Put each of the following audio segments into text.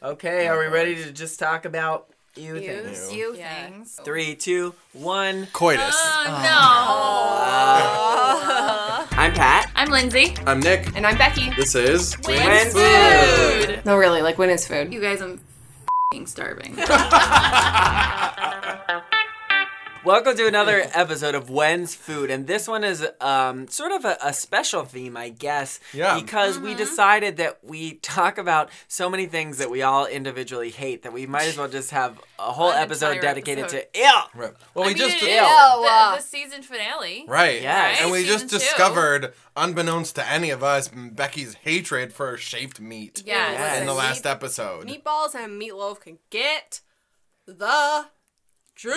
Okay, are we ready to just talk about you You, things? you Yeah. things. Three, two, one. Coitus. Oh ah. no. Uh, I'm Pat. I'm Lindsay. I'm Nick. And I'm Becky. This is When's food. No, really, like when is food? You guys, I'm fing starving. Welcome to another episode of When's Food, and this one is um, sort of a, a special theme, I guess, Yeah. because we decided that we talk about so many things that we all individually hate that we might as well just have a whole An episode dedicated episode. to ill. Right. Well, I we mean, just it is Ew. the, the season finale. right. Yes. And we just Season two. discovered, unbeknownst to any of us, Becky's hatred for shaped meat. Yes. Yes. In the last episode. Meatballs and meatloaf can get the Jesus,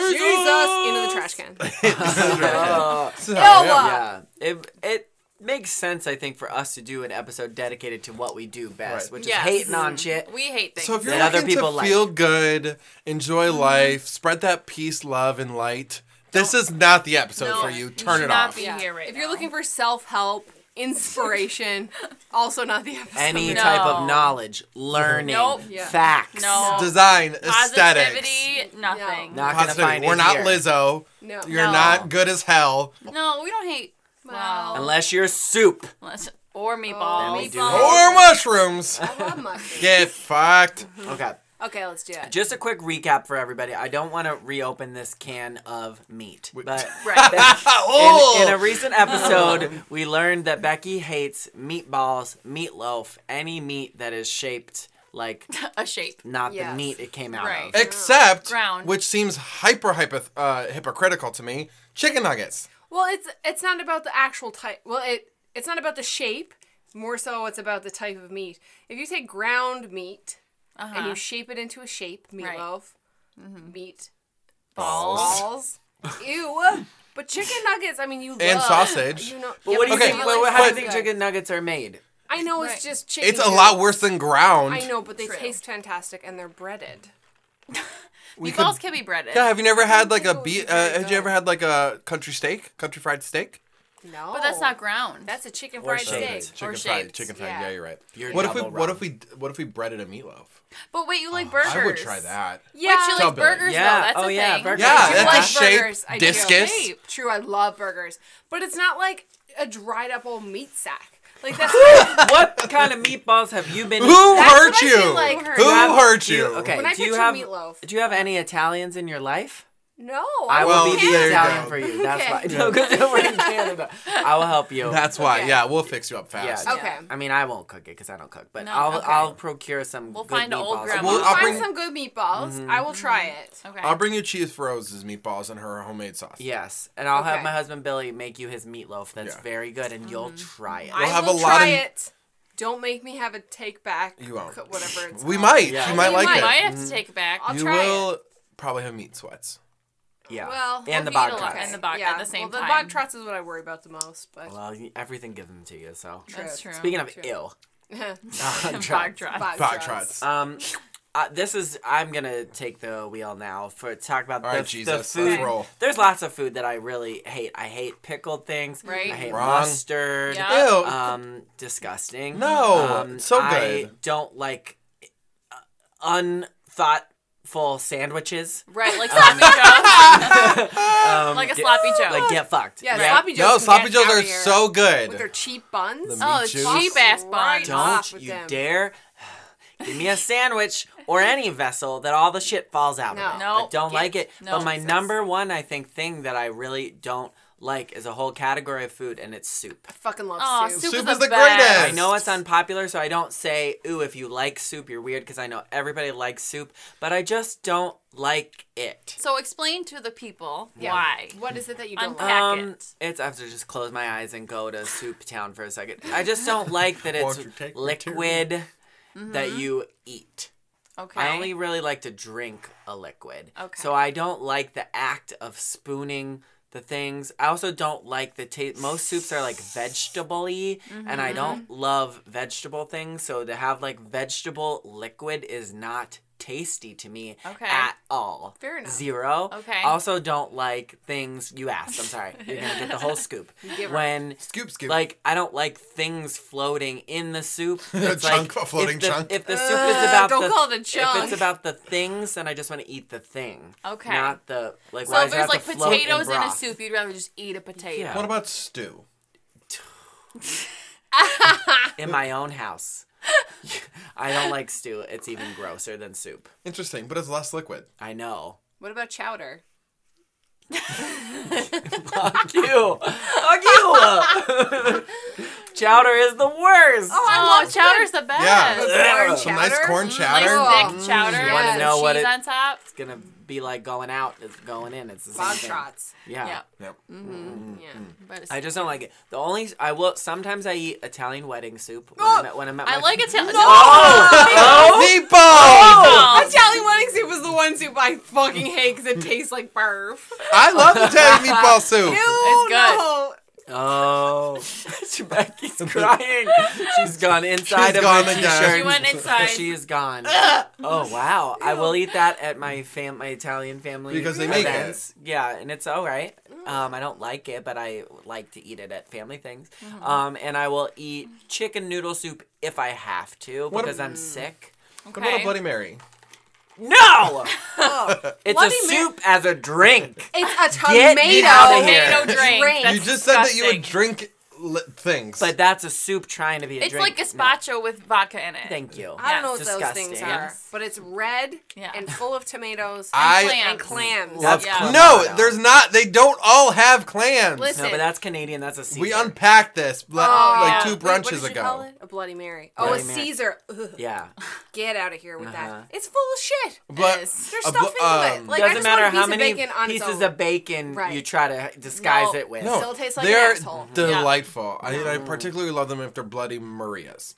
into the trash can. So, yeah, it it makes sense, I think, for us to do an episode dedicated to what we do best, Right. which Yes. is hating on shit. We hate things. So if you're That other looking people to like. feel good, enjoy Mm-hmm. life, spread that peace, love, and light, this is not the episode No, for you. you Turn should it not off. be- here right if you're now. looking for self help, inspiration, also not the episode. Any No. type of knowledge, learning, Nope. Yeah. facts. No. Design, aesthetics. Positivity, nothing. Not gonna Positivity. find We're it not here. Lizzo. No. You're No. not good as hell. No, we don't hate. Wow. Unless you're soup. Unless- or meatballs. Then we do Meatballs. Or mushrooms. I love mushrooms. Get fucked. Okay. Okay, let's do it. Just a quick recap for everybody. I don't want to reopen this can of meat, but Right. oh! in, in a recent episode, we learned that Becky hates meatballs, meatloaf, any meat that is shaped like A shape. not Yes. the meat it came out Right. of. Except, Ground. which seems hyper, hyper uh, hypocritical to me, chicken nuggets. Well, it's it's not about the actual type. Well, it it's not about the shape. More so, it's about the type of meat. If you take ground meat and Uh-huh. you shape it into a shape, Right. meatloaf, meat Balls. balls, ew. But chicken nuggets, I mean, you And love, sausage. You know, But yeah, what do you Okay, think? you What, like how do you think good. chicken nuggets are made? I know Right. it's just chicken. It's a lot worse than ground. I know, but they True. taste fantastic and they're breaded. We Meatballs could- can be breaded. Yeah, have you never had like a beef? would Uh, very had you ever had like a country steak, country fried steak? No, But that's not ground. That's a chicken Or fried shaped. steak. Chicken Or fried, shaped, chicken fried. yeah. Yeah, you're right. You're what if we? double What if we? What if we breaded a meatloaf? but wait, you like burgers. I would try that. Yeah, Wait, you like burgers Yeah. though? That's Oh, a yeah, thing. burgers. Yeah, I that's like a shape. burgers. I do. Discus. Shape. True, I love burgers, but it's not like a dried up old meat sack. Like that's what kind of meatballs have you been? Who That's hurt you? feel like. Who You hurt do you? okay. When I do you have meatloaf. do you have any Italians in your life? No. I will Well, be the Italian for you. That's Okay. why. No, because we're in Canada. I will help you. That's why. Okay. Yeah, we'll fix you up fast. Yeah. Okay. I mean, I won't cook it because I don't cook, but No, I'll okay. I'll procure some. We'll good find old meatballs. grandma. Well, We'll I'll find bring- some good meatballs. Mm-hmm. I will try it. Okay. I'll bring you Cheese for Rose's meatballs and her homemade sauce. Yes, and I'll have my husband Billy make you his meatloaf. That's Yeah. very good, and you'll mm-hmm. try it. I have will a lot try of- it. Don't make me have a take back. You won't. Whatever it's We called. might. Yeah. You might like it. it. might have to mm-hmm. take back. I'll try. You will probably have meat sweats. Yeah, Well, and the we'll bog eat a lot. trots. And the bog- at the same well, time. the bog trots is what I worry about the most. But Well, everything gives them to you. So That's true. speaking of True. ill, Bog trots. trots. bog, Bog trots. Um, uh, this is I'm gonna take the wheel now for talk about All the, right, the food. let's roll. There's lots of food that I really hate. I hate pickled things. Right. I hate Wrong. mustard. Yeah. Ew. Um, disgusting. No, um, it's so I don't like uh, unthoughtful sandwiches. Right, like sloppy joes. Um, like a get- sloppy joe. Like get fucked. Yeah, right? sloppy joes. No, sloppy joes are of here so with their good. cheap buns. The oh, meat cheap ass Right bun. Don't you them. dare give me a sandwich or any vessel that all the shit falls out No. of it. No. I don't Get- like it. no. but my Jesus. number one, I think, thing that I really don't like is a whole category of food, and it's soup. I fucking love Aw, soup. soup, Soup is, is the, the best. greatest. I know it's unpopular, so I don't say, ooh, if you like soup, you're weird, because I know everybody likes soup, but I just don't like it. So explain to the people Yeah. why. What is it that you don't Unpack. like? Pack Um, it. it's I have to just close my eyes and go to Soup Town for a second. I just don't like that it's Won't you take me to- liquid that you eat. Okay. I only really like to drink a liquid. Okay. So I don't like the act of spooning the things. I also don't like the taste. Most soups are like vegetable-y, and I don't Mm-hmm. love vegetable things. So to have like vegetable liquid is not tasty to me Okay. at all. Fair enough. Zero. Okay. Also, don't like things you asked. I'm sorry. You're gonna get the whole scoop. Giver. When Scoop, scoop. like I don't like things floating in the soup. A It's chunk, like, a floating if the, chunk. If the uh, soup is Ugh, about don't the, call it a If it's about the things, then I just want to eat the thing. Okay. Not the like. So why if there's like potatoes in, a soup, you'd rather just eat a potato. Yeah. what about stew? in my own house. I don't like stew. It's even grosser than soup. Interesting, but it's less liquid. I know. What about chowder? Fuck you. Fuck you. Chowder is the worst. Oh, oh chowder's the best. Yeah. Corn Some nice chowder? corn Like chowder. thick mm. chowder You wanna know what it- on top. It's gonna be like going out. It's going in. It's the same Bog thing. trots. Yeah. Mm-hmm. Mm-hmm. Yeah. Yep. Yeah. But it's, I just don't like it. The only I will sometimes I eat Italian wedding soup when, I'm, oh! at, when I'm at I my like Italian. Oh! Meatballs! Oh! Italian wedding soup is the one soup I fucking hate because it tastes like barf. I love Italian meatball soup. Ew, good. no. Oh, Becky's crying. She's gone inside She's of gone her again. t-shirt. She went inside. She is gone. oh wow! I will eat that at my fam, my Italian family Because they make it. events. Yeah, and it's all right. Um, I don't like it, but I like to eat it at family things. Mm-hmm. Um, and I will eat chicken noodle soup if I have to What because ab- I'm sick. What about a Bloody Mary? No, Oh. it's Bloody a Mar- soup as a drink. It's a Get tomato. me outta here. Tomato drink. Drink. That's You just said that you would disgusting. drink li- things. But that's a soup trying to be a It's drink. like gazpacho with vodka in it. Thank you. I don't know Yes. what those Disgusting. things are, Yes. but it's red Yeah. and full of tomatoes I- and clams. clams. That's Yeah. clamato. no, there's not. They don't all have clams. Listen. No, but that's Canadian. That's a Caesar. we unpacked this le- Oh, like yeah. two Wait, what brunches did you call ago. it? A Bloody Mary. Bloody oh, a Mary. Caesar. Ugh. Yeah. Get out of here with Uh-huh. that. It's full of shit. But Is. There's a stuff bl- into um, it. Like I Doesn't just matter want a how piece many bacon on its pieces own. of bacon Right. you try to disguise No. it with. no, Still tastes like they're an asshole. delightful. I, I particularly love them if they're Bloody Marias.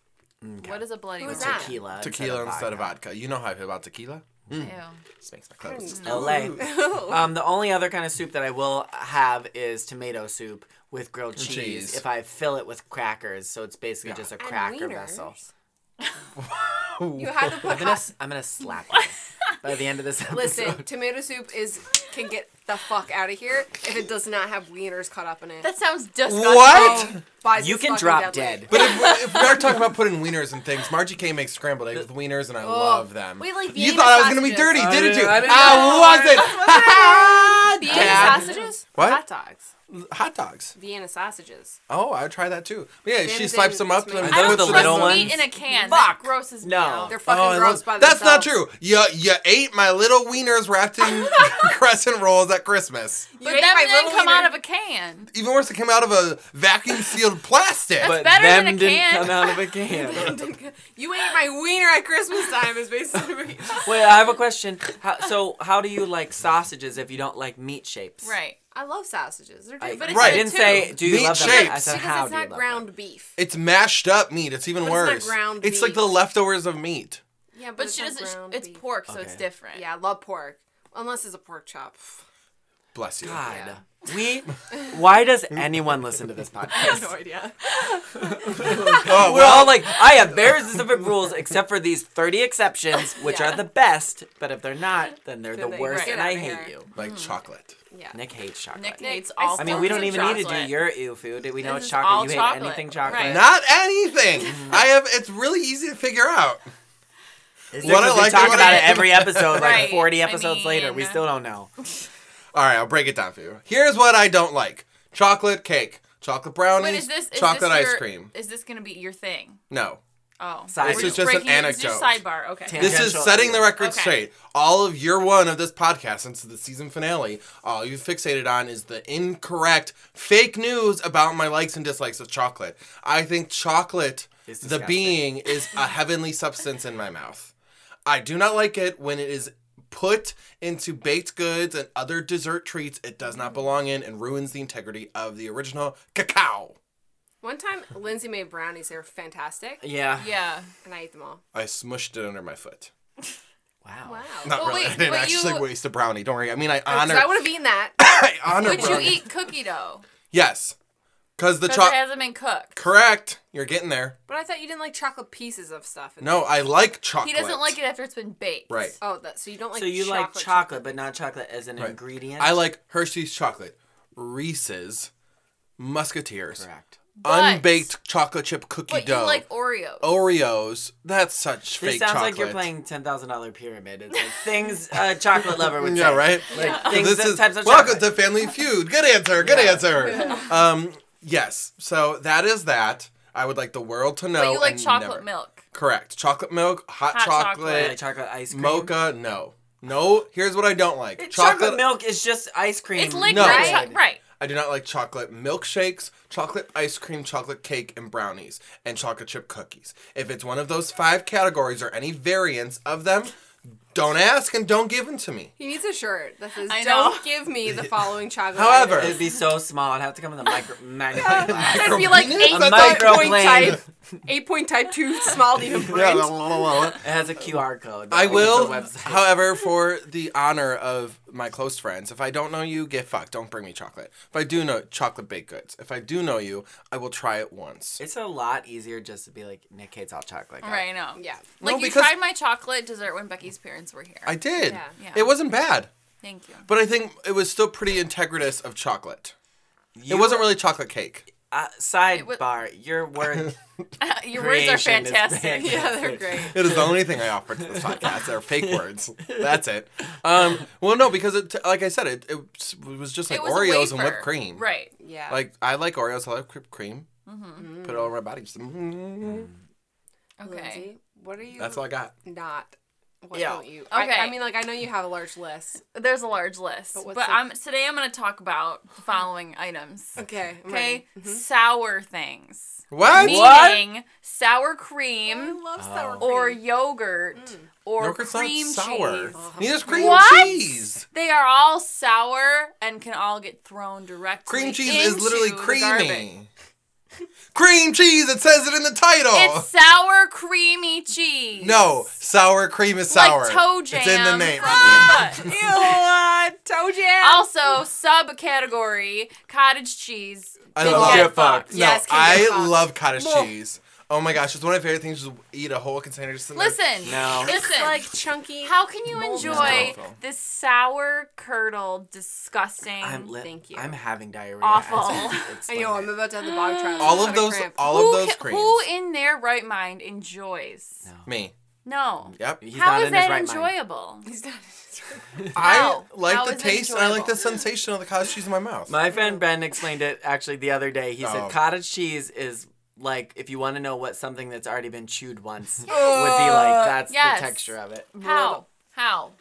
What is a bloody Who's that? Tequila. Tequila instead of vodka. You know how I feel about tequila? Ew. This makes my clothes. LA. Um, the only other kind of soup that I will have is tomato soup with grilled cheese. cheese. If I fill it with crackers, so it's basically Yeah. just a And cracker wieners. vessel. You have to I'm put gonna, hot. s- I'm gonna slap you by the end of this episode. Listen, tomato soup is can get the fuck out of here if it does not have wieners cut up in it. That sounds disgusting. What? Oh, You can drop deadly. dead. But if, we- if we are talking about putting wieners and things, Margie K makes scrambled eggs with wieners, and I love them. Wait, like you Vienna thought I was gonna be dirty, I didn't didn't- you? I didn't I wasn't. Vienna Dad. sausages? What? Hot dogs. Hot dogs. Vienna sausages. Oh, I'd try that too. But yeah, she Then- swipes then them up it's and made- I don't Those the trust little meat in a can. Fuck. That grosses me No. out. They're fucking Oh, gross love- by That's not true. You you ate my little wieners wrapped in crescent rolls at Christmas. You But ate them didn't come wiener. out of a can. Even worse, it came out of a vacuum sealed plastic. That's but better them than a didn't can. come out of a can. You ate my wiener at Christmas time is basically. Wait, I have a question. How, so, how do you like sausages if you don't like meat shapes? Right. I love sausages. They're I. But it's I didn't too. say do you Meat love them. shapes. I said because how it's do you not love ground them. beef. It's mashed up meat. It's even But it's not worse. ground it's like beef. the leftovers of meat. Yeah, but, But it's she not doesn't. ground It's beef. pork, so it's Okay. different. Yeah, I love pork. Unless it's a pork chop. Bless you. God, Yeah. we. Why does anyone listen to this podcast? No idea. Oh, We're all like, I have very specific rules, except for these 30 exceptions, which Yeah. are the best. But if they're not, then they're Then the they- worst, right. and Get I outta hate here. you. like hmm. chocolate. Yeah. Nick hates chocolate. Nick Nick, hates I all. I mean, we don't forms of even need to do your ew food. We know This it's chocolate. all You hate anything chocolate. Right. Not anything. I have. It's really easy to figure out. It's What I because we talk about about it- it every episode, like Right. 40 I episodes later. We still don't know. All right, I'll break it down for you. Here's what I don't like: chocolate cake, chocolate brownies, Wait, is this is chocolate this ice cream. Is this gonna be your thing? No, Oh, Side We're This is just an breaking- This anecdote. sidebar. Okay. Tan- this is setting the record Okay. straight. All of year one of this podcast, since the season finale, all you've fixated on is the incorrect fake news about my likes and dislikes of chocolate. I think chocolate, the being, is a heavenly substance in my mouth. I do not like it when it is put into baked goods and other dessert treats it does not belong in and ruins the integrity of the original cacao. One time, Lindsay made brownies. They were fantastic, Yeah. Yeah. and I ate them all. I smushed it under my foot. Wow. Wow. Not Well, really. wait, I didn't but actually you- waste a brownie. Don't worry. I mean, I oh, Because honor. I would have eaten that. I honor Would you brownie. eat cookie dough? Yes. Because the Because it chocolate. hasn't been cooked. Correct. You're getting there. But I thought you didn't like chocolate pieces of stuff. in No, there. I like chocolate. He doesn't like it after it's been baked. Right. Oh, that so you don't like. Chocolate. So you chocolate like chocolate, but not chocolate as an Right. ingredient. I like Hershey's chocolate, Reese's, Musketeers, correct. But- unbaked chocolate chip cookie But dough, you like Oreos. Oreos. That's such fake. This fake sounds chocolate. like you're playing ten thousand dollar pyramid. It's like things a chocolate lover would Yeah, say. right. Like So things this that is types of welcome chocolate. to Family Feud. Good answer. Good Yeah. answer. Um, yes. So that is that. I would like the world to know. but you like and chocolate never- milk. Correct. Chocolate milk, hot, Hot chocolate, chocolate. Like chocolate ice cream. mocha. No, no. Here's what I don't like. Chocolate, milk is just ice cream. It's liquid. No. Cho- right. I do not like chocolate milkshakes, chocolate ice cream, chocolate cake, and brownies, and chocolate chip cookies. If it's one of those five categories or any variants of them, don't ask and don't give them to me. He needs a shirt that says, I know. "Don't give me the following chocolate." However- items." It'd be so small. I'd have to come in the micro magnifying glass. It'd be like eight A point microplane. type, eight point type two small to even print. It has a QR code. I will, however, for the honor of my close friends, if I don't know you, get fucked. Don't bring me chocolate. If I do know chocolate baked goods, if I do know you, I will try it once. It's a lot easier just to be like Nick hates all chocolate. guy. Right, I know. Yeah. Like No, you because- tried my chocolate dessert when Becky's parents were here. I did. Yeah. Yeah. It wasn't bad, Thank you. but I think it was still pretty integritous of chocolate. You- it wasn't really chocolate cake. Uh, wa- sidebar. Your word. Your words are fantastic. fantastic. Yeah, they're great. It is the only thing I offer to this podcast. They're fake words. That's it. Um, well, no, because it, like I said, it, it was just like was Oreos and whipped cream. Right. Yeah. Like I like Oreos. I like whipped cream. Mm-hmm. Put it all over my body. Just, mm, Okay. Lindsay, what are you? That's all I got. Not. What Yeah. don't you? Okay. I mean, like I know you have a large list. There's a large list, But but, the- I'm today I'm going to talk about the following items. Okay. I'm Okay, mm-hmm. sour things, What? meaning sour cream. Oh, I cream love sour Oh. or cream. yogurt mm. or Yogurt's cream not sour. cheese. Neither's cream What? cheese. They are all sour and can all get thrown directly. Cream cheese is literally into garbage. creamy. Cream cheese. It says it in the title. It's sour creamy cheese. no, sour cream is sour. Like toe jam. It's in the name. from the Ew, uh, toe jam. also, subcategory cottage cheese. I love get it. fucked. fucked. No, Yes, I love cottage Ugh. cheese. Oh my gosh, it's one of my favorite things. Just eat a whole container. Just in there. Listen, No. listen. It's like chunky. How can you Moldy enjoy tofu. this sour, curdled, disgusting? I'm li- Thank you. I'm having diarrhea. Awful. as you I know. it. I'm about to have the bog trial. all of Having those, cramp. all who, of those ca- creams. who in their right mind enjoys? No. Me. No. Yep. He's How not is in his that right mind. enjoyable? He's not. I How? like How the is it taste and I like the enjoyable? sensation of the cottage cheese in my mouth. My friend Ben explained it actually the other day. He Oh. said cottage cheese is like if you want to know what something that's already been chewed once would be like. Uh, that's Yes. the texture of it. How? How?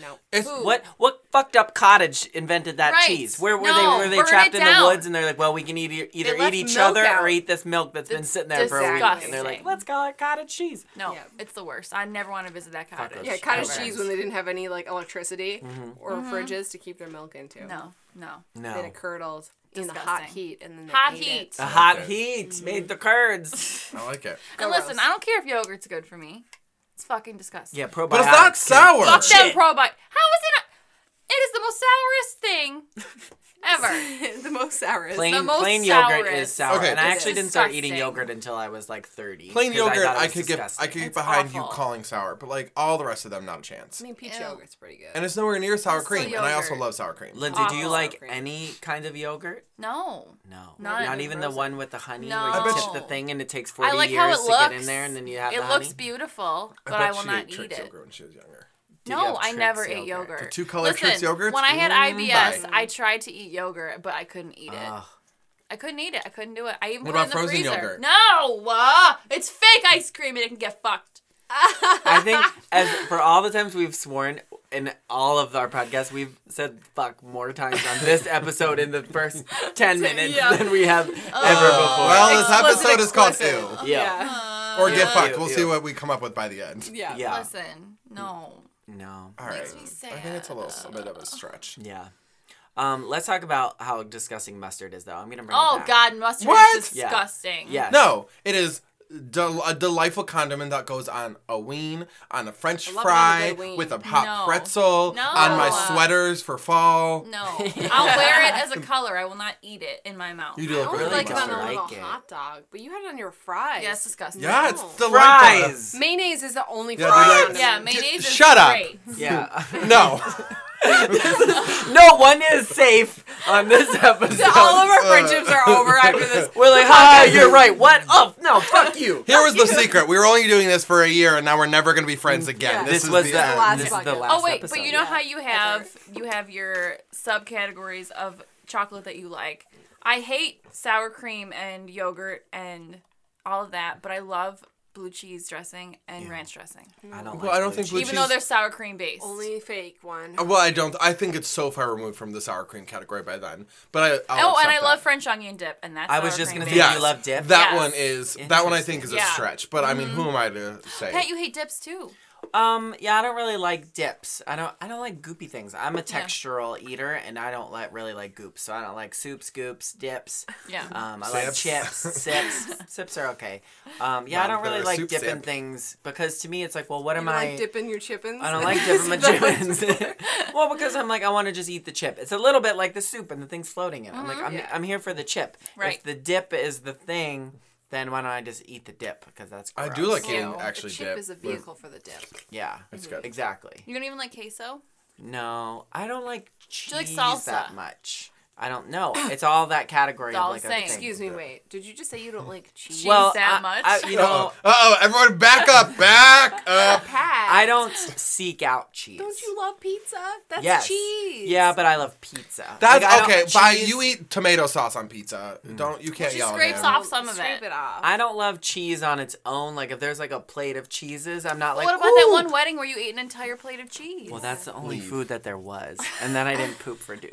No. it's, Who? What what fucked up cottage invented that Right. cheese? Where were No, they? Were they trapped it in the woods and they're like, well, we can either either eat each other out. or eat this milk that's been sitting there for a week, and they're like, let's call it cottage cheese. No, Yeah. it's the worst. I never want to visit that cottage. those Yeah, cottage Okay. cheese when they didn't have any like electricity Mm-hmm. or fridges to keep their milk into. No, no. No. Then it curdled in the hot heat and then they Hot heat. It. the hot Okay. heat made the curds. I like it. And Gross. listen, I don't care if yogurt's good for me. It's fucking disgusting. Yeah, probiotics. But it's not can- sour. Fuck them Shit. probiotics. How is it? A, it is the most sourest thing ever. the most sourest. Plain, the most plain yogurt sourest. is sour, Okay. and I It's actually didn't start eating disgusting. yogurt until I was like thirty. Plain 'cause yogurt, thought it I, was could get, I disgusting. could get It's behind you awful. calling sour, but like all the rest of them, not a chance. I mean, peach Ew. yogurt's pretty good. And it's nowhere near sour It's still cream, and I also yogurt. love sour cream. Lindsay, do you Awful. like Cream. any kind of yogurt? No. No, None. not even the Frozen. one with the honey No. where I you bet tip you- the thing and it takes I forty like years how it to looks. get in there, and then you have It the looks beautiful, but bet I, will she not ate eat Trix it. yogurt when she was younger. Did you No, I Trix never ate yogurt? yogurt. The two color Trix Listen, yogurts? when I had Mm, IBS. I tried to eat yogurt, but I couldn't eat it. Ugh. I couldn't eat it. I couldn't do it. I even What put it in about the frozen freezer. yogurt? No, uh, it's fake ice cream and it can get fucked. I think as for all the times we've sworn in all of our podcasts, we've said fuck more times on this episode in the first ten minutes Yeah. than we have ever before. Well, this Explicit, episode is called explicit. Ew. yeah. Or Ew, get fucked. We'll ew. see what we come up with by the end. Yeah. Yeah. Listen, no. No. All right. Makes me I think it's a little a bit of a stretch. Yeah. Um, let's talk about how disgusting mustard is, though. I'm gonna bring. Oh it back. God, mustard What? is Yeah. disgusting. Yes. No, it is del- a delightful condiment that goes on a ween, on a French love a fry, with a hot No. pretzel, No. on my sweaters for fall. No, I'll wear it as a color. I will not eat it in my mouth. You do I look only really like it on a little Like hot dog, but you had it on your fries. Yeah, it's disgusting. Yeah, it's No. delightful. Fries. Mayonnaise is the only Yeah, fry. like- Yeah, mayonnaise is Shut up. great. Yeah. No. no one is safe on this episode. All of our friendships are over after this. We're like, ha, you're right. What? Oh, no, fuck you. Here was the secret. We were only doing this for a year, and now we're never going to be friends again. Yeah. This, is was the the, end. last this is the bucket. last Oh wait, episode. but you know yeah. how you have you have your subcategories of chocolate that you like. I hate sour cream and yogurt and all of that, but I love blue cheese dressing and ranch dressing. I don't Well, like I don't blue think cheese. Even though they're sour cream based. Only fake one. Uh, well, I don't. I think it's so far removed from the sour cream category by then. But I. I'll oh, and I accept love. French onion dip, and that's I was just gonna say, Yes, you love dip? That Yes. one is. That one I think is a Yeah. Stretch. But I mean, who am I to say? Pat, you hate dips too. Um, yeah, I don't really like dips. I don't. I don't like goopy things. I'm a textural eater, and I don't like really like goops. So I don't like soups, goops, dips. Yeah. Um, I like chips, sips. sips are okay. Um, yeah, I don't really like dipping sip. things because to me it's like, well, what You am don't I? like dipping your chippins? I don't like dipping my chips. well, because I'm like, I want to just eat the chip. It's a little bit like the soup and the thing's floating in. it. I'm like, I'm, Yeah. I'm here for the chip. Right. If the dip is the thing, then why don't I just eat the dip? Because that's I do like Ew, eating actually the chip dip is a with- vehicle for the dip. Yeah, It's good. exactly. You don't even like queso? No, I don't like cheese you like salsa? that much. I don't know. It's all that category It's all of like the same. thing. Excuse me, wait. Did you just say you don't like cheese? Cheese Well, that I- much? I- you know, Uh oh! Everyone, back up! Back up! Pat. I don't seek out cheese. Don't you love pizza? That's Yes. cheese. Yeah, but I love pizza. That's Like, okay. By cheese- you eat tomato sauce on pizza. Don't you can't She yell at scrapes him. off some of Scrape it. it off. I don't love cheese on its own. Like if there's like a plate of cheeses, I'm not like. what about that one wedding where you ate an entire plate of cheese? Well, that's the only Leave. food that there was, and then I didn't poop for doing.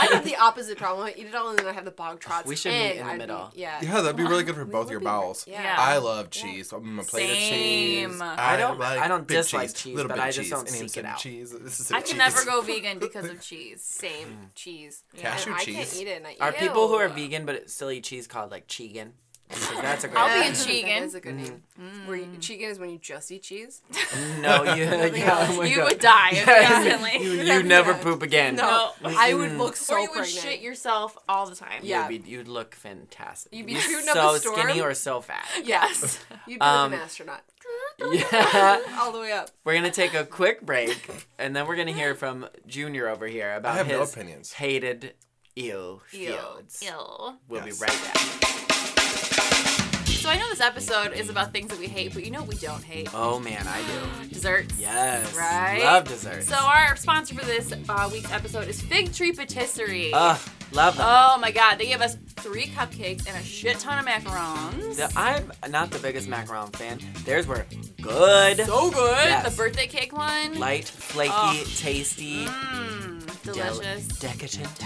I have the opposite problem. I eat it all and then I have the bog trots. We should meet and in the I'd be- middle. yeah. Yeah, that'd be really good for both your be- bowels. yeah. I love cheese. Mm, a plate of cheese. Same. I don't- I don't big dislike cheese, little but I just cheese. don't And he seek it out. Cheese. This is I cheese. can never go vegan because of cheese. Same cheese. Cashew and I cheese. can't eat it. And I Are it. people who are vegan but still eat cheese called like chegan? Because that's a great. I'll be Yeah, a chegan. That is a good name. Where you, chegan is when you just eat cheese. No, you, yeah, oh you would die Yeah, instantly. you, you never Yeah. poop again. No, No. I would look so or you would pregnant. shit yourself all the time. Yeah. You'd, be, you'd look fantastic. You'd be You'd shooting up so a storm. skinny or so fat. Yes. You'd be Um, like an astronaut. Yeah. All the way up. We're gonna take a quick break, and then we're gonna hear from Junior over here about I have his no opinions. hated ew Ew. feuds. Ew. We'll Yes. be right back. So I know this episode is about things that we hate, but you know what we don't hate? Oh man, I do. Desserts. Yes. Right? Love desserts. So our sponsor for this uh, week's episode is Fig Tree Patisserie. Ugh, love them. Oh my god, they gave us three cupcakes and a shit ton of macarons. The- I'm not the biggest macaron fan. Theirs were good. so good. Yes. The birthday cake one. Light, flaky, Oh. tasty, Mmm, del- delicious. decadent,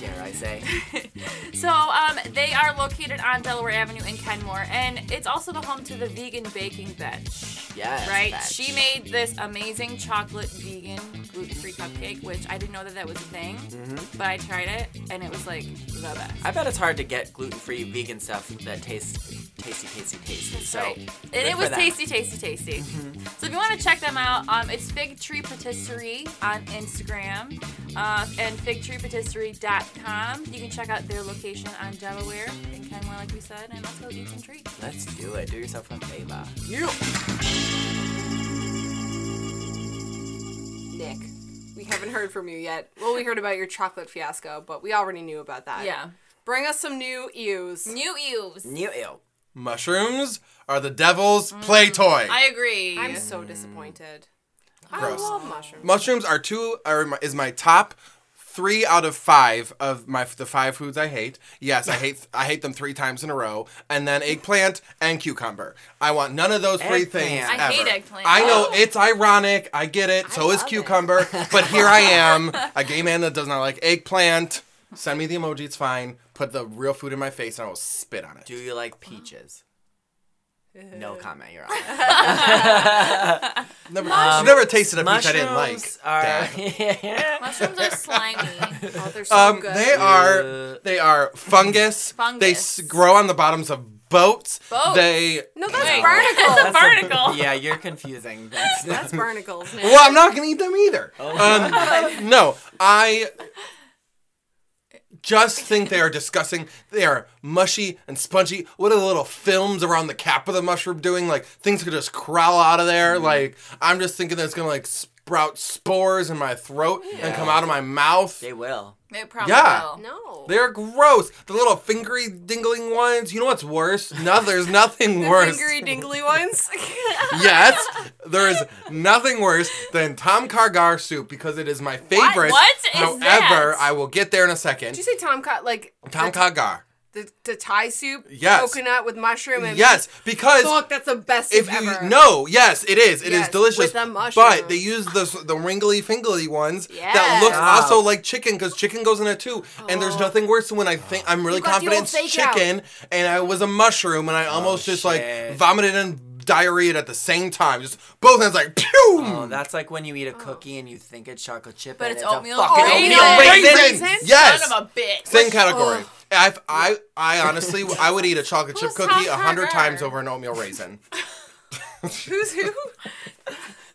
dare I say. So, um, they are located on Delaware Avenue in Kenmore, and it's also the home to the vegan baking bench. Yes. Right? bitch. She made this amazing chocolate vegan gluten-free cupcake, which I didn't know that that was a thing, mm-hmm. but I tried it, and it was like the best. Mm-hmm. I bet it's hard to get gluten-free vegan stuff that tastes tasty, tasty, tasty. That's so, right. And it was them. tasty, tasty, tasty. So if you want to check them out, um, it's Fig Tree Patisserie on Instagram uh, and figtreepatisserie.com. You can check out their location on Delaware in Kenmore, like we said, and let's go eat some treats. Let's do it. Do yourself a favor. Yeah. Nick, we haven't heard from you yet. Well, we heard about your chocolate fiasco, but we already knew about that. Yeah. Bring us some new ews. New ews. New ew. Mushrooms are the devil's play mm. toy. I agree. I'm so disappointed. Gross. I love mushrooms. Mushrooms are two are my, is my top three out of five of my the five foods I hate. Yes, I hate I hate them three times in a row, and then eggplant and cucumber. I want none of those three Eggplant. things. I hate eggplant. I know Oh. it's ironic. I get it. So is love it. cucumber. but here I am, a gay man that does not like eggplant. Send me the emoji. It's fine. Put the real food in my face, and I will spit on it. Do you like peaches? No comment. You're on. Never, I've never tasted a peach I didn't like. Mushrooms are. Dad. Mushrooms are slimy. Oh, they're so Um, good. they are they are fungus. Fungus. They s- grow on the bottoms of boats. Boats. They. No, that's Wait, barnacles. That's a That's barnacle. yeah, you're confusing. That's, That's barnacles. Nick. Well, I'm not gonna eat them either. Um, no, I just think they are disgusting. They are mushy and spongy. What are the little films around the cap of the mushroom doing? Like things could just crawl out of there. Mm-hmm. Like I'm just thinking that it's gonna like sprout spores in my throat and come out of my mouth. they will. It probably Yeah. will. No. They're gross. The little fingery dingling ones. You know what's worse? No, there's nothing the worse. fingery dingly ones. Yes, there is nothing worse than Tom Kha Gai soup because it is my favorite. What is However, that? I will get there in a second. Did you say Tom cut like Tom the, Kargar. The, the Thai soup? Yes. Coconut with mushroom and Yes, because Fuck, that's the best soup if you ever. no, yes, it is. It is Yes, delicious. with the mushroom. but they use the the wrinkly fingly ones that Yes. look Wow. also like chicken because chicken goes in it too. And there's nothing worse than when I think I'm really You got the confident it's fake out. chicken and I was a mushroom and I oh, almost just like vomited and diarrhea at the same time. Just both hands like pew. Oh, that's like when you eat a cookie and you think it's chocolate chip, But and it's a oatmeal fucking raisin. oatmeal Raisin. raisin. Raisin? Yes. Son of a bitch. Same category. Ugh. I've, I I honestly I would eat a chocolate chip Who's cookie a hundred times over an oatmeal raisin. Who's who?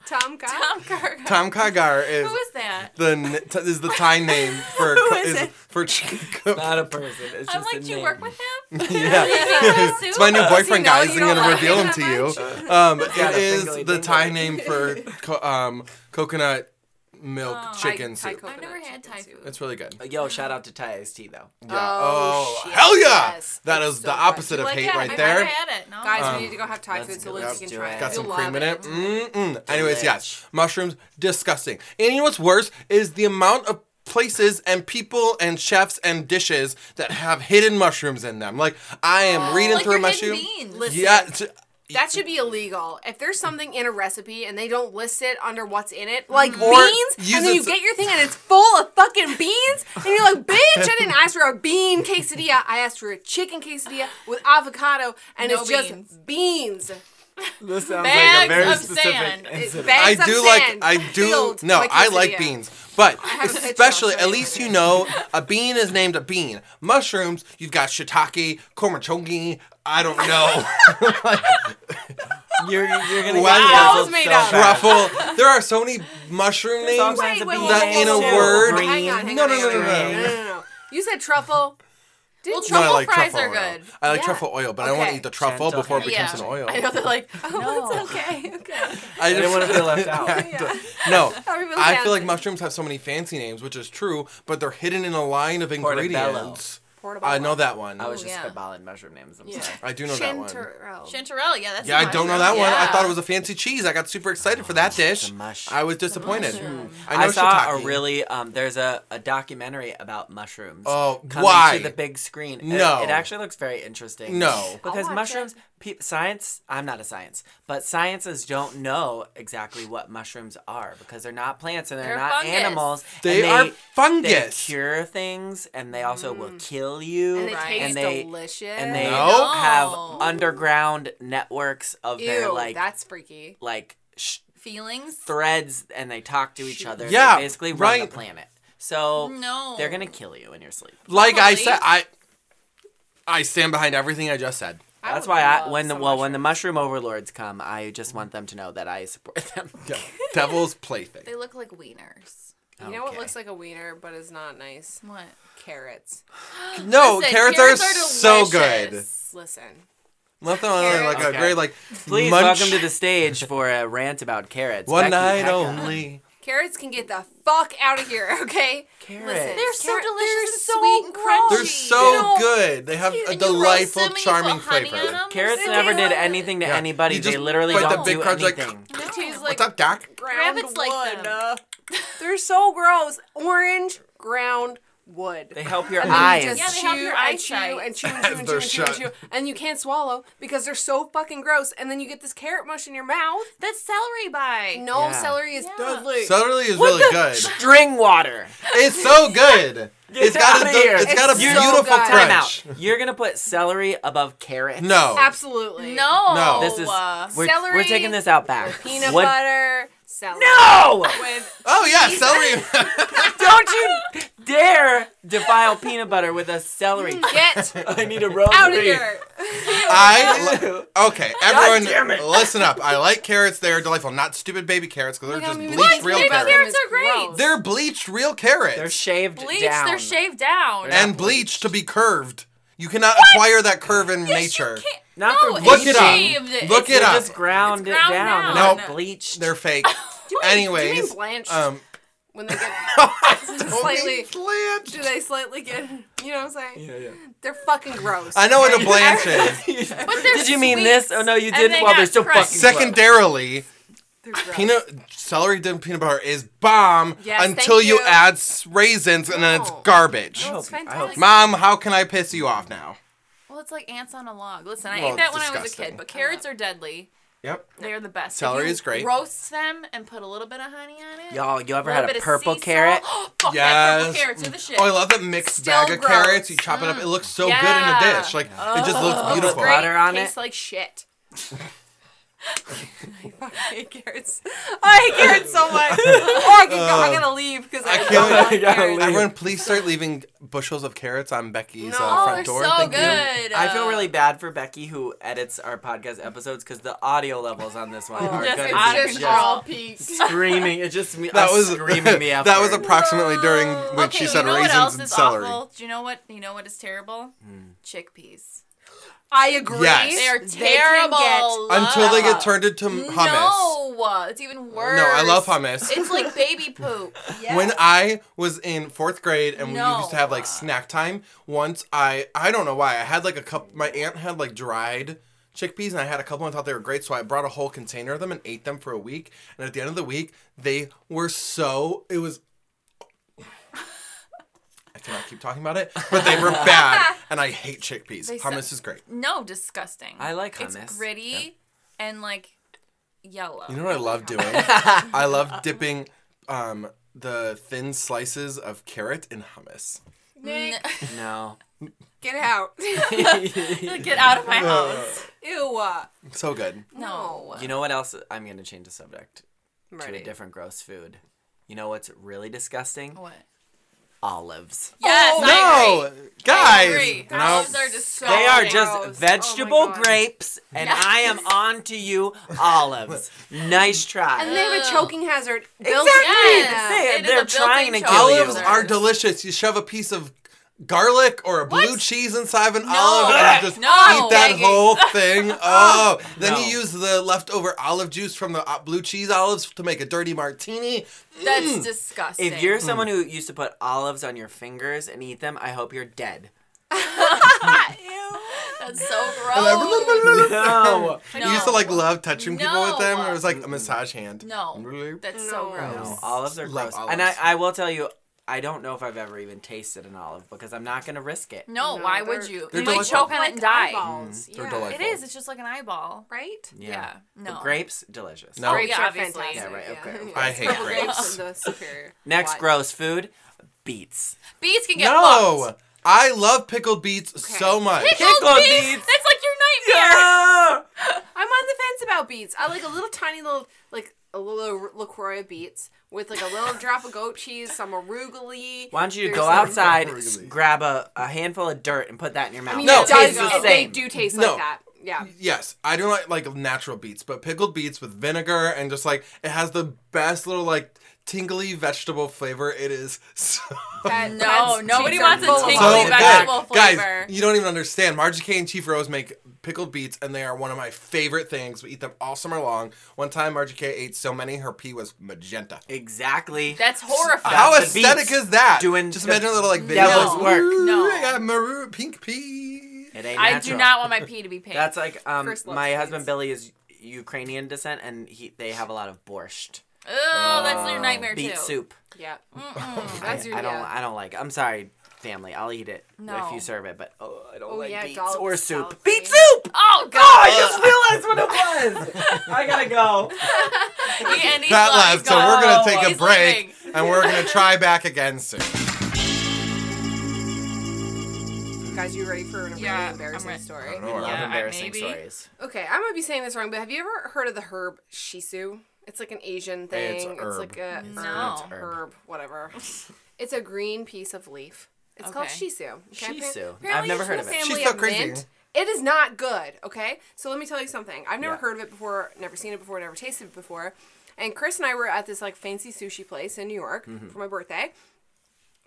Tom Cut. Tom Kha Gai. Tom Kha Gai is Who is that? the is the Thai name for Who co- is is it? for chicken. Not a person. It's just I'm like, a do you name. work with him? yeah. it's It's my new boyfriend, guys. I'm gonna reveal him him to you. Um, got it a is the Thai name for co- um, coconut milk Oh. chicken Thai soup. coconut I've never had Thai soup. food. It's really good. Uh, Yo, shout out to Thai iced tea though. Yeah. Oh, Oh, shit, hell yeah! yes. That It's is so the opposite You of like hate it? right I've there. never had it. No. Guys, Um, we need to go have Thai food so go. Lucy Let's can try it. it. Got some You'll cream in love it. Mm-mm. Anyways, yes, mushrooms disgusting. And you know what's worse is the amount of places and people and chefs and dishes that have hidden mushrooms in them. Like I am reading like through a your hidden mushroom. Yeah, t- That should be illegal. If there's something in a recipe and they don't list it under what's in it, like Or beans, and then you get your thing and it's full of fucking beans, and you're like, bitch, I didn't ask for a bean quesadilla. I asked for a chicken quesadilla with avocado, and No it's just beans. Beans. This sounds Bags like a very of specific sand. It- incident. bags I of do like sand I do filled no I like quesadilla. beans, but have a picture, I'll especially show at you least you know a bean is named a bean. Mushrooms, you've got shiitake, kormachongi. I don't know. You're, you're gonna Wow. get That canceled was made so up. fast. Truffle. There are so many mushroom names. kinds of Wait, wait, bean wait, That in a names, too. word- Hang on, hang No, on, no, hang no, on, no, hang on, no. no, no, no. You said truffle. Well, Didn't truffle No, I like fries truffle are oil. good. I like Yeah. truffle oil, but I don't want to eat the truffle Gentle before it becomes Yeah. an oil. I know they're like, oh, No. it's okay, okay. I I didn't want to feel left out. no. I feel like mushrooms have so many fancy names, which is true, but they're hidden in a line of Portobello. ingredients. Portobello. I know that one. I was Oh, just yeah. spitballing mushroom names. I'm Yeah. sorry. I do know that one. Chanterelle. Chanterelle, yeah, that's Yeah, a I don't know mushroom. that one. I thought it was a fancy cheese. I got super excited for that dish. mush. I was disappointed. I know I saw shiitake. a really um. There's a, a documentary about mushrooms. Oh, coming why? to the big screen. No. it, actually looks very interesting. No. because watch mushrooms, pe- science. I'm not a science, but sciences don't know exactly what mushrooms are because they're not plants and they're, They're not fungus. animals. They and are fungus. They cure things and they also will mm. kill you. And it Right. tastes and they delicious. and they No. have No. underground networks of their like that's freaky. like sh- Feelings? threads and they talk to each other. Yeah, they basically run right. the planet. So No. they're gonna kill you in your sleep. Like I said, I I stand behind everything I just said. I That's why I when the some well when the mushroom overlords come, I just want them to know that I support them. Yeah. Devil's plaything. They look like wieners. You know what looks like a wiener but is not nice? What? Carrots. No, Listen, carrots, carrots are, are so good. delicious. Listen. Nothing on like a Okay. great like Please munch. welcome to the stage for a rant about carrots. one Becky night Pecca. only. Carrots can get the fuck out of here, okay? Carrots. Listen, They're so carrot- delicious they're and so sweet and crunchy. They're so You know, good. They have a And you roast delightful, them charming flavor. Carrots They never did like- anything to Yeah. anybody. You They literally don't big do crunch, anything. They taste What's like up, Doc? ground Rabbits like them. They're so gross. Orange ground wood. They help your and then you eyes. just Yeah, they chew help your and chew and chew and chew and chew and chew and chew, and you can't swallow because they're so fucking gross. And then you get this carrot mush in your mouth. That's celery bite. No, Yeah. celery is Yeah. deadly. Celery is really good. String water. It's so good. It's got a outta here. it's got a It's You- so beautiful crunch. out. You're gonna put celery above carrots? No. Absolutely. No. No. This is Uh, we're, we're taking this out back. Peanut What- butter, celery. No! With Oh yeah, celery. Don't you dare defile peanut butter with a celery. Mm, get I need a rosary. out of here. I li- okay. Everyone, damn it. listen up. I like carrots. They're delightful. Not stupid baby carrots because they're just bleached think real Baby carrots. carrots are great. Gross. They're bleached real carrots. They're shaved Bleach, down. they're shaved down. They're and not bleached to be curved. You cannot acquire that curve in nature. You can't- Not no, for Look it up. shaved. Look it up. just ground It's it down. down. They're Nope. not bleached. They're fake. Do you mean Anyways, blanched um, when they get don't Slightly- be blanched. do they slightly get you know what I'm saying? Yeah, yeah. They're fucking gross. I know what a blanch is. But they're Did you mean this? Oh no, you didn't. they Well, they're still crust. fucking. Secondarily, gross. peanut celery dipped peanut butter is bomb Yes, until you. you. add s- raisins and then it's garbage. No, it's I hope- I fantastic. Mom, how can I piss you off now? Well, it's like ants on a log. Listen, I Well, ate that when I was a disgusting. kid, but carrots are deadly. Yep. They're the best. If Celery you is great. Roast them and put a little bit of honey on it. Y'all, you ever little had a purple carrot? salt. Fuck yeah, purple Yes. carrots are the shit. Oh, I love that mixed Still bag of gross. carrots. You chop it up. It looks so good in a dish. Like it just Oh. looks beautiful. Great. butter on Tastes it. like shit. I hate carrots. I hate carrots so much. Oh, I can go. I'm gonna leave because I, I don't can't- like I gotta carrots. leave. Everyone, please start leaving bushels of carrots on Becky's No. uh, oh, front they're door. so Thank good. you. I feel Uh, really bad for Becky who edits our podcast episodes because the audio levels on this one are Just gonna out be of just control. all peaked. screaming. It just me. That was screaming the F that was word. approximately during when okay, she said you know what raisins else and is celery. awful? Do you know what? You know what is terrible? Hmm. Chickpeas. I agree. Yes. They are They can terrible. get- Until they get turned into hummus. No, it's even worse. No, I love hummus. It's like baby poop. When I was in fourth grade and we used to have like snack time, once I I don't know why I had like a cup. My aunt had like dried chickpeas and I had a couple and thought they were great, so I brought a whole container of them and ate them for a week. And at the end of the week, they were so it was. I cannot keep talking about it, but they were bad, and I hate chickpeas. They Hummus suck. is great. No, disgusting. I like hummus. It's hummus. gritty and like yellow. You know what I love doing? I love dipping um, the thin slices of carrot in hummus. Nick, No. get out. Get out of my house. Ew. So good. No. You know what else? I'm gonna change the subject I'm to a different gross food. You know what's really disgusting? What? Olives. Yes, Oh, I No, agree. I guys. agree. No. Olives are disgusting. They are gross. just Oh vegetable God. grapes, and I am on to you, olives. Nice try. And they have a choking hazard built Exactly. in. Yes. they, they're trying to choking kill you. Olives are delicious. You shove a piece of garlic or a blue What? cheese inside of an olive and just No. eat that Begging. whole thing. Oh, then No. you use the leftover olive juice from the uh, blue cheese olives to make a dirty martini. That's disgusting. If you're someone who used to put olives on your fingers and eat them, I hope you're dead. That's so gross. I- No. You used to like love touching people with them. No. It was like a massage hand. No. That's so gross. No, olives are Love gross. And I. I will tell you, I don't know if I've ever even tasted an olive because I'm not gonna risk it. No, No, why they're- would you? they're You might delightful. choke on it and die. eyeballs. Mm, they're yeah. delightful. It is. It's just like an eyeball. Right? Yeah. No. But grapes, delicious. No. Oh, Grapes yeah, are obviously. fantastic. Yeah, right, okay, okay. I hate Purple grapes. are the superior. Next Why? gross food, beets. Beets can get No, fucked. I love pickled beets so much. Pickled Pickled beets. beets. That's like your nightmare. Yeah! I'm on the fence about beets. I like a little tiny little like a little LaCroix of beets with like a little drop of goat cheese, some arugula. Why don't you There's go outside, s- grab a, a handful of dirt, and put that in your mouth? I mean, No, it does. The it- they same. do taste No. like that. Yeah. Yes, I do like like natural beets, but pickled beets with vinegar and just like it has the best little like tingly vegetable flavor. It is so, That- No, that's- nobody cheeks are wants a full of tingly so olives. vegetable good. Guys, flavor. you don't even understand. Margie K and Chief Rose make pickled beets, and they are one of my favorite things. We eat them all summer long. One time, Margie K ate so many, her pee was magenta. Exactly. That's horrifying. How That's the aesthetic beets is that? doing just the imagine a little like video. devil's No. work. No. I got maroon pink pea. It ain't I natural. do not want my pee to be pink. That's like um, First love my beets. husband Billy is Ukrainian descent, and he they have a lot of borscht, oh, that's your nightmare beet too. soup. Yeah. Mm-mm. That's I, your I don't yeah. I don't like. I'm sorry, family. I'll eat it if you serve it, but oh, I don't Oh, like yeah, beets or soup. salad Beet soup. Oh, oh god! Oh. I just realized what it was. I gotta go. and That like, left, so we're gonna oh, take a break, leaving. and we're gonna try back again soon. Guys, you ready for a really Yeah, I'm embarrassing story? I don't know. Love Yeah, I- embarrassing maybe. stories. Okay, I might be saying this wrong, but have you ever heard of the herb shisu? It's like an Asian thing. It's It's, like a No. herb, It's herb. herb, whatever. it's a green piece of leaf. It's called Okay. shiso. Okay? Shiso. Apparently I've never heard from of a it. Family She's so of crazy. mint. It is not good. Okay, so let me tell you something. I've never Yeah. heard of it before. Never seen it before. Never tasted it before. And Chris and I were at this like fancy sushi place in New York Mm-hmm. for my birthday.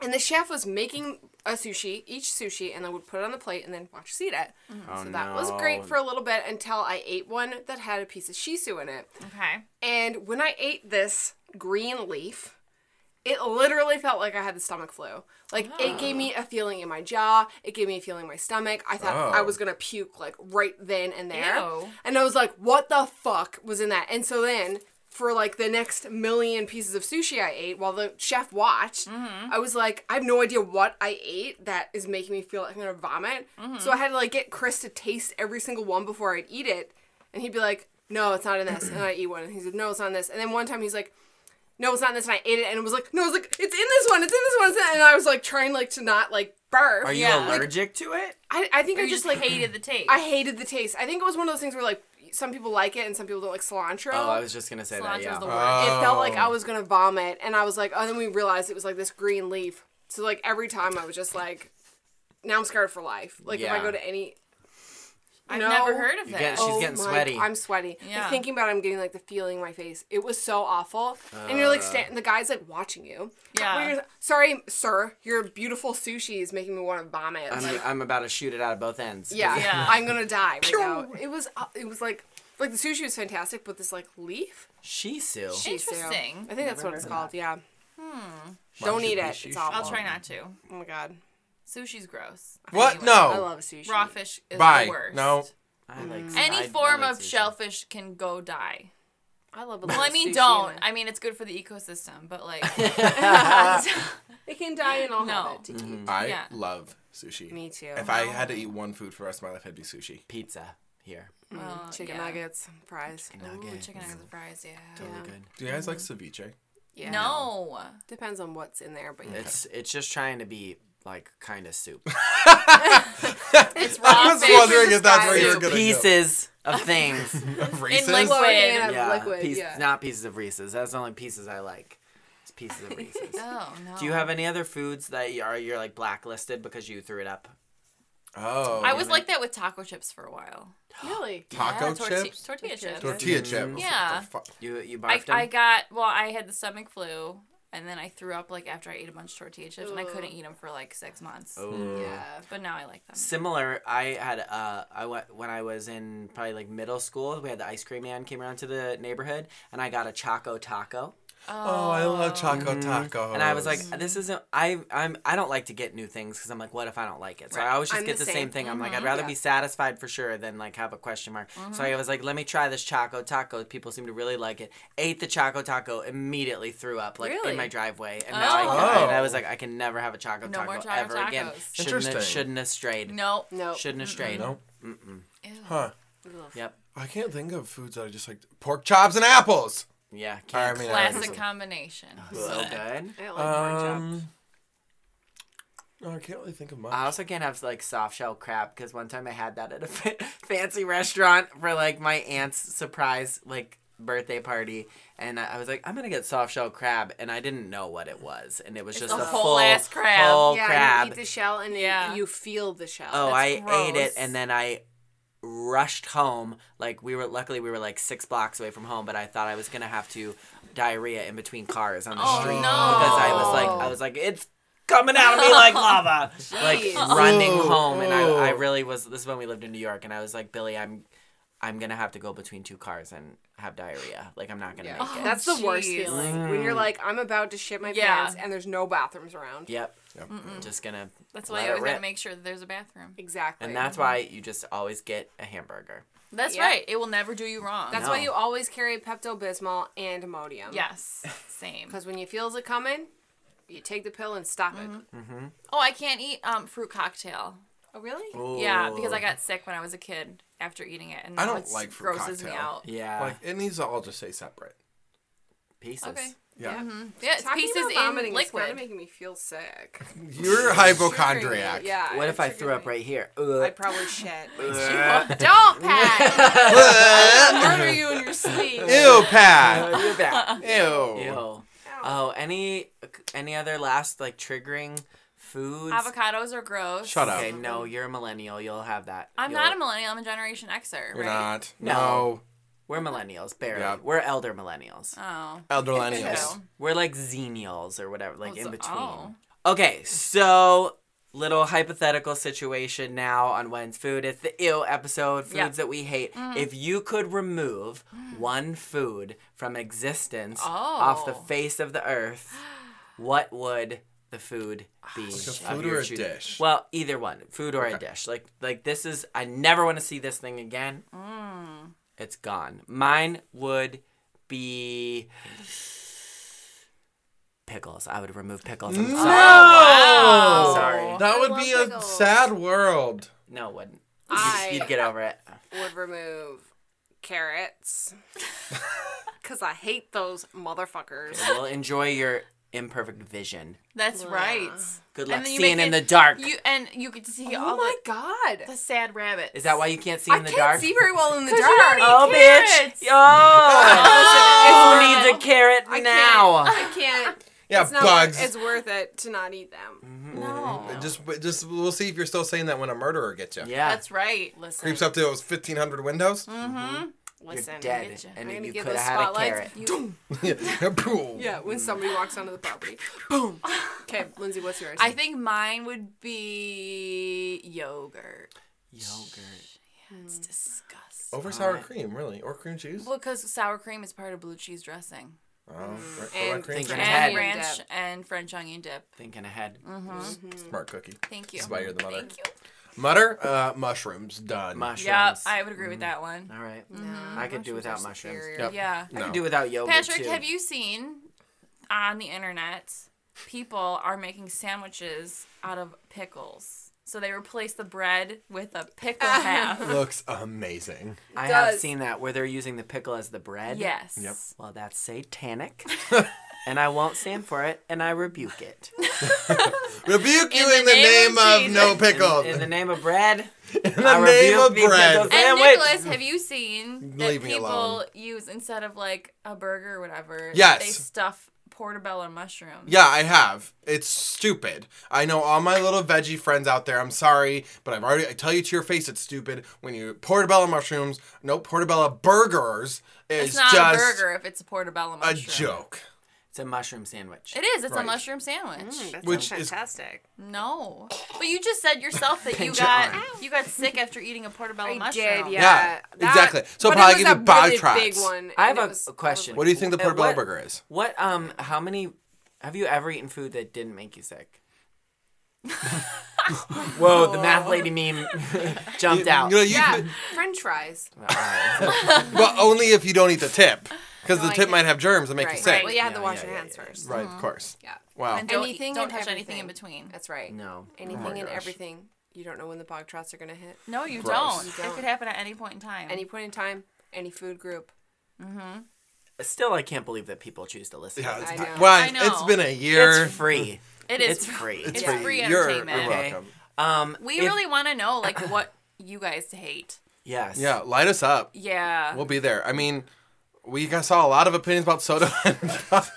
And the chef was making a sushi, each sushi, and then would put it on the plate and then watch us eat it. Oh, so that was great for a little bit until I ate one that had a piece of shiso in it. Okay. And when I ate this green leaf, it literally felt like I had the stomach flu. Like it gave me ah. a feeling in my jaw. It gave me a feeling in my stomach. I thought I Oh. was gonna puke like right then and there. Ew. And I was like, "What the fuck was in that?" And so then for like the next million pieces of sushi I ate while the chef watched, mm-hmm. I was like, I have no idea what I ate that is making me feel like I'm gonna vomit. Mm-hmm. So I had to like get Chris to taste every single one before I'd eat it, and he'd be like, "No, it's not in this," and I eat one, and he said, "No, it's not in this," and then one time he's like. No, it's not in this, and I ate it, and it was like, no, it was like, it's in this one, it's in this one, it's in-" and I was like trying like to not like barf. Are you Yeah. Like- allergic to it? I, I think Or I just just like hated the taste. I hated the taste. I think it was one of those things where like some people like it and some people don't like cilantro. Oh, I was just gonna say that. Cilantro's Yeah. the worst. it felt like I Oh. was gonna vomit, and I was like, oh. Then we realized it was like this green leaf. So like every time I was just like, now I'm scared for life. Like if I Yeah. go to any, I've No. never heard of You that. get- She's oh getting my- sweaty. I'm sweaty. Yeah. Like thinking about it, I'm getting like the feeling in my face. It was so awful, and you're like, Uh. sta- the guy's like watching you. Yeah. Well, you're- sorry, sir. Your beautiful sushi is making me want to vomit. I'm, Like, I'm about to shoot it out of both ends. yeah, Yeah. I'm gonna die right now. It was, uh, it was like, like the sushi was fantastic, but this like leaf. Shisu. Shiso. Interesting. I think that's Never what it's called. that. Yeah. Why Don't eat it. It's awful. I'll try not to. Oh my god. Sushi's gross. What? Anyway, No. I love sushi. Raw fish is Bye. the worst. No. I like mm. sushi. Any I- I form like of sushi. shellfish can go die. I love. A Well, I mean, sushi don't. I mean, it's good for the ecosystem, but like, It can die and I'll No. have it to mm-hmm. eat. I Yeah. love sushi. Me too. If I had to eat one food for the rest of my life, it'd be sushi. Pizza here. uh, Chicken yeah. nuggets, fries. Ooh, Nuggets. chicken nuggets and fries. Yeah. Totally Yeah. good. Do you guys like mm-hmm. ceviche? Yeah. No. Depends on what's in there, but yeah. It's it's just trying to be like kind of soup. It's raw I was fish. wondering if that's where you were Soup. gonna pieces of things. go. Of Reese's? liquid. Lower hand yeah, liquid. piece- yeah. not pieces of Reese's. That's the only pieces I like. It's pieces of oh, Reese's. Oh no. Do you have any other foods that you are you're like blacklisted because you threw it up? Oh. I was like that with taco chips for a while. Really? taco yeah, torti- chips, tortilla chips. tortilla chips. Yeah. What the? You you I, barfed them? I got well. I had the stomach flu, and then I threw up like after I ate a bunch of tortilla chips, and I couldn't eat them for like six months. Oh. Yeah. But now I like them. Similar, I had uh, I went when I was in probably like middle school. We had the ice cream man came around to the neighborhood, and I got a Choco Taco, Oh, I love choco tacos. Mm-hmm. and I was like, "This isn't." I I'm I don't like to get new things because I'm like, "What if I don't like it?" So I always just I'm get the the same, same. thing. I'm like, I'd rather Yeah. be satisfied for sure than like have a question mark. So I was like, "Let me try this Choco Taco." People seem to really like it. Ate the Choco Taco, immediately threw up like Really? in my driveway, and now I, Oh. and I was like, I can never have a Choco No Taco more Choco ever again. Tacos. Shouldn't have, Interesting. shouldn't have strayed. No. No. Shouldn't have strayed. no. Huh. Yep. I can't think of foods that I just like. Pork chops and apples. Yeah. I Can't. mean, Classic I, combination. so good. I like um, no, I can't really think of much. I also can't have like soft shell crab because one time I had that at a fa- fancy restaurant for like my aunt's surprise like birthday party, and I I was like, I'm gonna get soft shell crab, and I didn't know what it was, and it was just a a whole full ass crab. whole yeah, crab. you eat the shell and Yeah. you, you feel the shell. oh, I That's ate it, and then I rushed home. Like we were luckily we were like six blocks away from home, but I thought I was gonna have to diarrhea in between cars on the Oh, street no. because I was like I was like it's coming out of me like lava, like running home, and I, I really was. This is when we lived in New York, and I was like Billy, I'm. I'm gonna have to go between two cars and have diarrhea. Like I'm not gonna Yeah. make it. Oh, that's the worst jeez. feeling mm. when you're like, I'm about to shit my Yeah. pants and there's no bathrooms around. Yep. Yep. Just gonna. That's why you it always gotta make sure that there's a bathroom. Exactly. And that's why you just always get a hamburger. That's Yeah. right. It will never do you wrong. That's No. why you always carry Pepto Bismol and Imodium. yes. Same. Because when you feels it coming, you take the pill and stop it. Mm-hmm. Mm-hmm. Oh, I can't eat um fruit cocktail. Oh really? Yeah, because I got sick when I was a kid after eating it, and I now don't like fruit grosses me out. Yeah. Like it needs to all just say separate. pieces. Okay. Yeah. Yeah, mm-hmm. it's Talking pieces about vomiting in is kind of liquid. making me feel sick. You're a hypochondriac. Yeah. What if I threw up right here? I'd probably shit. Don't, Pat. Murder you in your sleep. Ew, Pat. You're back. Ew. Ew. Oh, any any other last like triggering foods? Avocados are gross. Shut up. Okay, no, you're a millennial. You'll have that. I'm You'll- not a millennial. I'm a Generation Xer. You're right? not. No. No. We're millennials, barely. Yeah. We're elder millennials. Oh. Elder millennials. We're like xenials or whatever, like Oh, in so- between. oh. Okay, so little hypothetical situation now on When's Food. It's the ew episode, foods Yeah. that we hate. Mm. If you could remove one food from existence oh. off the Oh. face of the earth, what would the food be? Like a food or a choosing? dish? Well, either one, food or a dish. Like like this is I never want to see this thing again. Mm. It's gone. Mine would be pickles. I would remove pickles. I'm sorry. Wow. I'm sorry. That would love be a pickles. sad world. No, it wouldn't. I- You'd, you'd get over it. Would remove carrots. Because I hate those motherfuckers. We'll enjoy your imperfect vision. That's right. Good luck seeing make in the dark. You and you get to see Oh all my the, god. the sad rabbit. Is that why you can't see I in the dark? You can't dark? see very well in the dark. don't eat oh, bitch! carrots. Oh, who needs a carrot I now? Can't, I can't. Yeah, it's not bugs. Worth, it's worth it to not eat them. Mm-hmm. No. Mm-hmm. Just, just we'll see if you're still saying that when a murderer gets you. Yeah, That's right. Listen. Creeps up to those 1,500 windows. Mm-hmm. you're Listen, dead, get you. and I'm gonna you give could those have had a spotlights. carrot. You, Boom. Yeah, when somebody walks onto the property. Boom. Okay, Lindsay, what's yours? I think mine would be yogurt. Yogurt. Yeah, it's disgusting. Over sour Alright. cream, really, or cream cheese. Well, because sour cream is part of blue cheese dressing. Oh, right, And right cream thinking ahead. And ranch and French onion dip. Thinking ahead. Mm-hmm. Smart cookie. Thank you. That's why you're the mother. Thank you. Mutter, uh, mushrooms, done. Mushrooms. Yep, I would agree with that one. All right. No, I could do without are mushrooms. superior. Yep. Yeah. I No. could do without yogurt Patrick, too. have you seen on the internet people are making sandwiches out of pickles? So they replace the bread with a pickle half. Looks amazing. I have does. seen that where they're using the pickle as the bread. Yes. Yep. Well, that's satanic, and I won't stand for it, and I rebuke it. Rebuke you In in the the, name name, of of, Jesus. no In, pickles. in the name of bread, In the I name of bread. And sandwich. Nicholas, have you seen that Leave me people alone. use instead of like a burger or whatever? Yes. They stuff portobello mushrooms. Yeah, I have. It's stupid. I know all my little veggie friends out there. I'm sorry, but I've already. I tell you to your face, it's stupid. When you portobello mushrooms, no portobello burgers is It's not just a burger if it's a portobello a joke. It's a mushroom sandwich. It is. It's Right. a mushroom sandwich. Mm, that Which sounds is- fantastic. No, but you just said yourself that you got you got sick after eating a portobello I mushroom. did, yeah. Yeah, exactly. So but probably it was give a you bog really trots. big one. I have a- was- question. What do you think the portobello what- burger is? What um? How many? Have you ever eaten food that didn't make you sick? Whoa! The math lady meme jumped out. You know, you Yeah, French fries. Alright. but only if you don't eat the tip, because No, the tip might have germs and make right. you sick. Well, you have to wash yeah, your yeah, hands yeah. first. Right, of course. Yeah, Wow. And don't Anything don't and touch anything in between. that's right. No. Anything my and gosh. everything. You don't know when the bog trots are gonna hit. No, you don't. You It don't. could happen at any point in time. Any point in time, any food group. Mm-hmm. Still, I can't believe that people choose to listen. Yeah, to it's. I know. well, I it's know. been a year. It's free. it is. It's free. It's Yeah. free You're, entertainment. you're Okay. welcome. Um, We if- really want to know like what you guys hate. yes. Yeah, light us up. Yeah. We'll be there. I mean, we saw a lot of opinions about soda.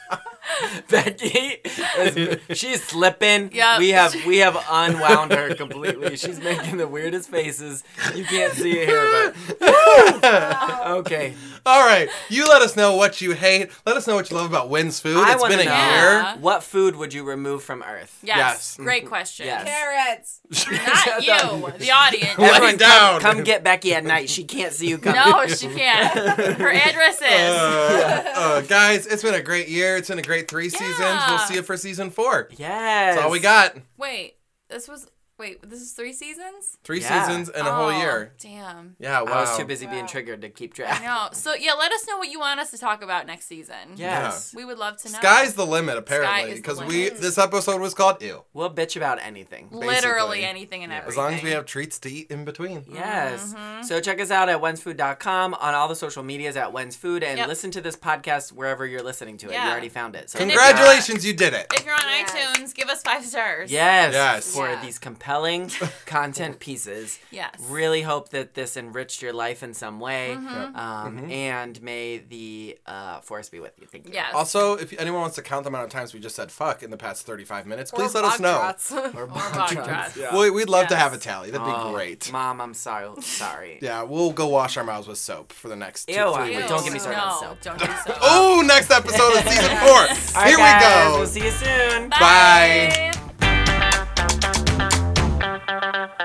Becky, is, she's slipping. Yep. We have we have unwound her completely. She's making the weirdest faces. You can't see it here, but okay. All right, you let us know what you hate. Let us know what you love about Wynn's food. I It's wanna been a know Yeah. what food would you remove from Earth? Yes. Yes. Great question. Yes. Carrots. Not you, the audience. What? Everyone, down. Come, come get Becky at night. She can't see you coming. No, she can't. Her address is. Uh, uh, guys, it's been a great year. It's been a great three seasons. We'll see you for season four. Yes. That's all we got. Wait, this was Wait, this is three seasons? Three Yeah. seasons and a whole Oh, year. Damn. Yeah, wow. I was too busy being triggered to keep I track. know. So yeah, let us know what you want us to talk about next season. Yes. We would love to know. Sky's the limit, apparently, because we this episode was called "Ew." We'll bitch about anything. literally anything and everything. As long as we have treats to eat in between. Yes. Mm-hmm. So check us out at wensfood.com on all the social medias at wensfood and Yep. listen to this podcast wherever you're listening to it. Yeah. You already found it. So And Congratulations, you did it. If you're on Yes. iTunes, give us five stars. Yes. Yes. For Yeah. these compelling content pieces. Yes. Really hope that this enriched your life in some way. Mm-hmm. Um, And may the uh, force be with you. Thank you. Yes. Also, if anyone wants to count the amount of times we just said "fuck" in the past 35 minutes, Or please let us know. Bogtrots. Or Or bog drops. We, we'd love to have a tally. That'd be Oh, great. Mom, I'm sorry. Sorry. Yeah, we'll go wash our mouths with soap for the next two, Ew, three Ew, weeks. don't get me started on soap. Don't do so. Oh, next episode of season four. All right, Here guys, we go. We'll see you soon. Bye.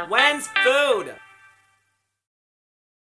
When's food?